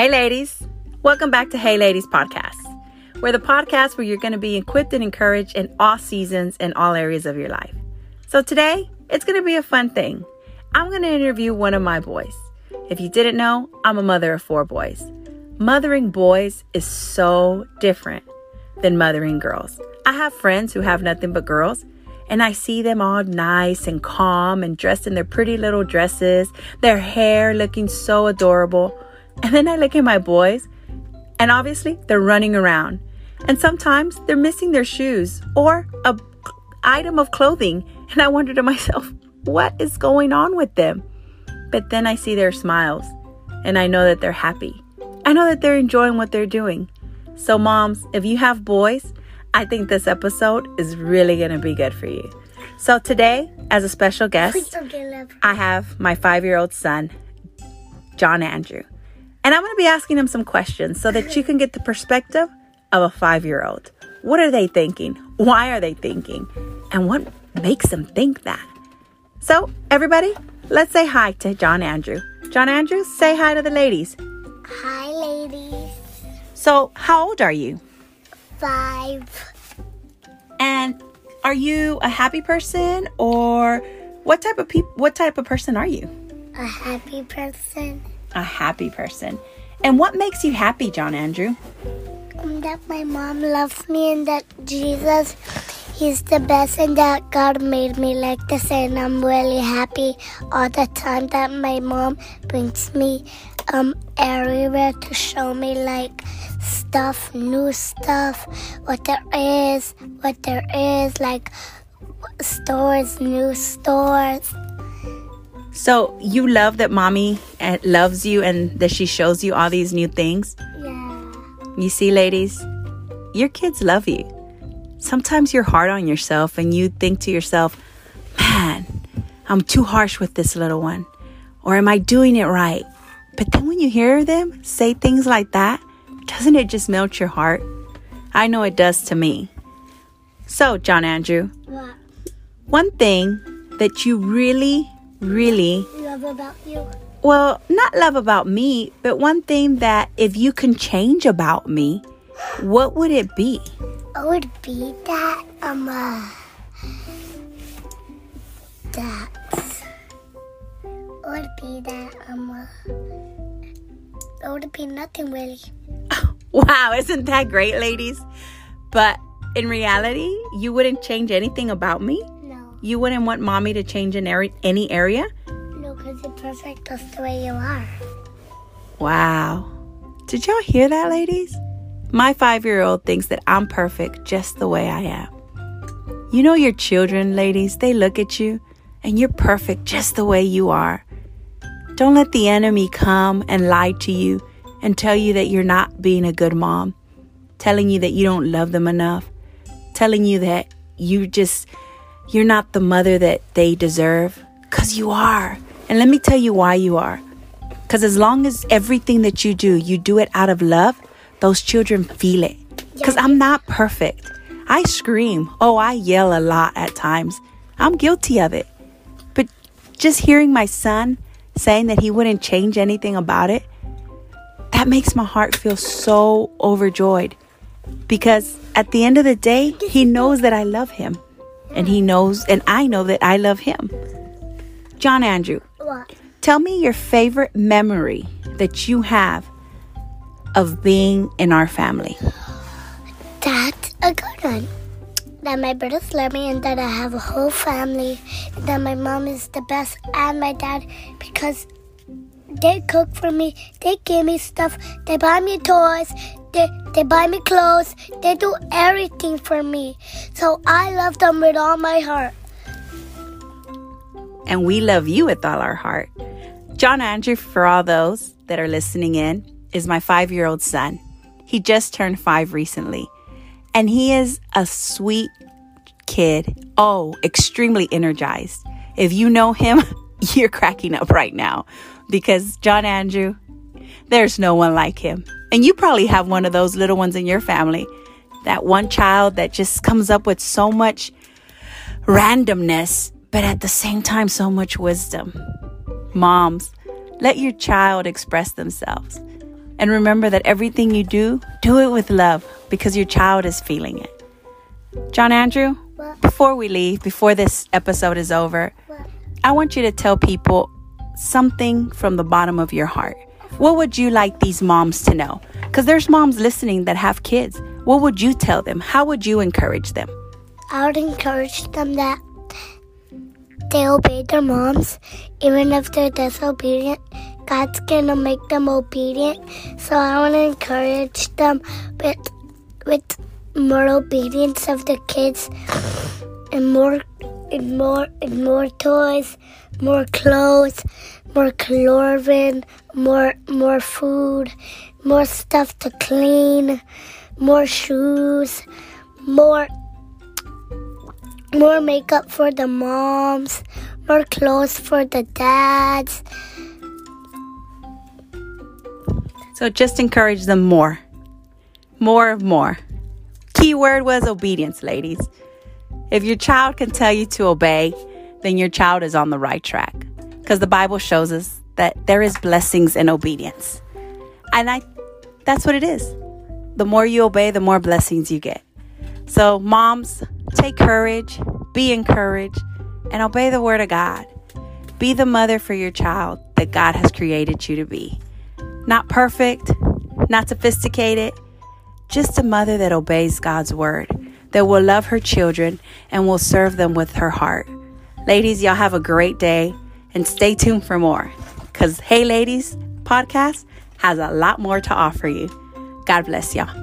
Hey, ladies. Welcome back to Hey Ladies Podcast. We're the podcast where you're going to be equipped and encouraged in all seasons and all areas of your life. So today, it's going to be a fun thing. I'm going to interview one of my boys. If you didn't know, I'm a mother of four boys. Mothering boys is so different than mothering girls. I have friends who have nothing but girls, and I see them all nice and calm and dressed in their pretty little dresses, their hair looking so adorable. And then I look at my boys, and obviously they're running around. And sometimes they're missing their shoes or a item of clothing. And I wonder to myself, what is going on with them? But then I see their smiles and I know that they're happy. I know that they're enjoying what they're doing. So, moms, if you have boys, I think this episode is really going to be good for you. So, today, as a special guest, I have my five year old son, John Andrew. And I'm going to be asking him some questions so that you can get the perspective of a five year old. What are they thinking? Why are they thinking? And what makes them think that? So, everybody, let's say hi to John Andrew. John Andrew, say hi to the ladies. Hi, ladies. So, how old are you? Five. And are you a happy person or what type of peop- what type of person are you? A happy person. A happy person. And what makes you happy, John Andrew? That my mom loves me and that Jesus He's the best and that God made me like this and I'm really happy all the time that my mom brings me um everywhere to show me like stuff, new stuff, what there is, what there is, like stores, new stores. So you love that mommy uh, loves you and that she shows you all these new things? Yeah. You see, ladies, your kids love you. Sometimes you're hard on yourself and you think to yourself, man, I'm too harsh with this little one. Or am I doing it right? But then when you hear them say things like that, doesn't it just melt your heart? I know it does to me. So, John Andrew, What one thing that you really, really, love about you? well, not love about me, but one thing that if you can change about me, what would it be? It would be that um uh, that I would be that um uh, it would be nothing really. Wow, isn't that great, ladies? But in reality, you wouldn't change anything about me? You wouldn't want mommy to change in area, any area? no, because you're perfect just the way you are. Wow. Did y'all hear that, ladies? My five year old thinks that I'm perfect just the way I am. You know, your children, ladies, they look at you and you're perfect just the way you are. Don't let the enemy come and lie to you and tell you that you're not being a good mom, telling you that you don't love them enough, telling you that you just, you're not the mother that they deserve. Because you are. And let me tell you why you are. Because as long as everything that you do, you do it out of love, those children feel it. Because I'm not perfect. I scream. Oh, I yell a lot at times. I'm guilty of it. But just hearing my son saying that he wouldn't change anything about it, that makes my heart feel so overjoyed. Because at the end of the day, he knows that I love him. And he knows, and I know that I love him. John Andrew, What? Tell me your favorite memory that you have of being in our family. That's a good one. That my brothers love me and that I have a whole family. And that my mom is the best and my dad because they cook for me. They give me stuff. They buy me toys. They, they buy me clothes. They do everything for me. So I love them with all my heart. And we love you with all our heart. John Andrew, for all those that are listening in, is my five year old son. He just turned five recently. And he is a sweet kid. Oh, extremely energized. If you know him, you're cracking up right now because John Andrew, there's no one like him. And you probably have one of those little ones in your family. That one child that just comes up with so much randomness, but at the same time, so much wisdom. Moms, let your child express themselves. And remember that everything you do, do it with love because your child is feeling it. John Andrew, before we leave, before this episode is over? I want you to tell people something from the bottom of your heart. What would you like these moms to know? Because there's moms listening that have kids. What would you tell them? How would you encourage them? I would encourage them that they obey their moms, even if they're disobedient. God's gonna make them obedient. So I want to encourage them with with more obedience of the kids, and more and more and more toys, more clothes, more clothing, more more food, more stuff to clean, more shoes, more more makeup for the moms, more clothes for the dads. So just encourage them more. More more. Key word was obedience, ladies. If your child can tell you to obey, then your child is on the right track. Because the Bible shows us that there is blessings in obedience. And I that's what it is. The more you obey, the more blessings you get. So, moms, take courage, be encouraged, and obey the word of God. Be the mother for your child that God has created you to be. Not perfect, not sophisticated, just a mother that obeys God's word, that will love her children and will serve them with her heart. Ladies, y'all have a great day and stay tuned for more because Hey Ladies podcast has a lot more to offer you. God bless y'all.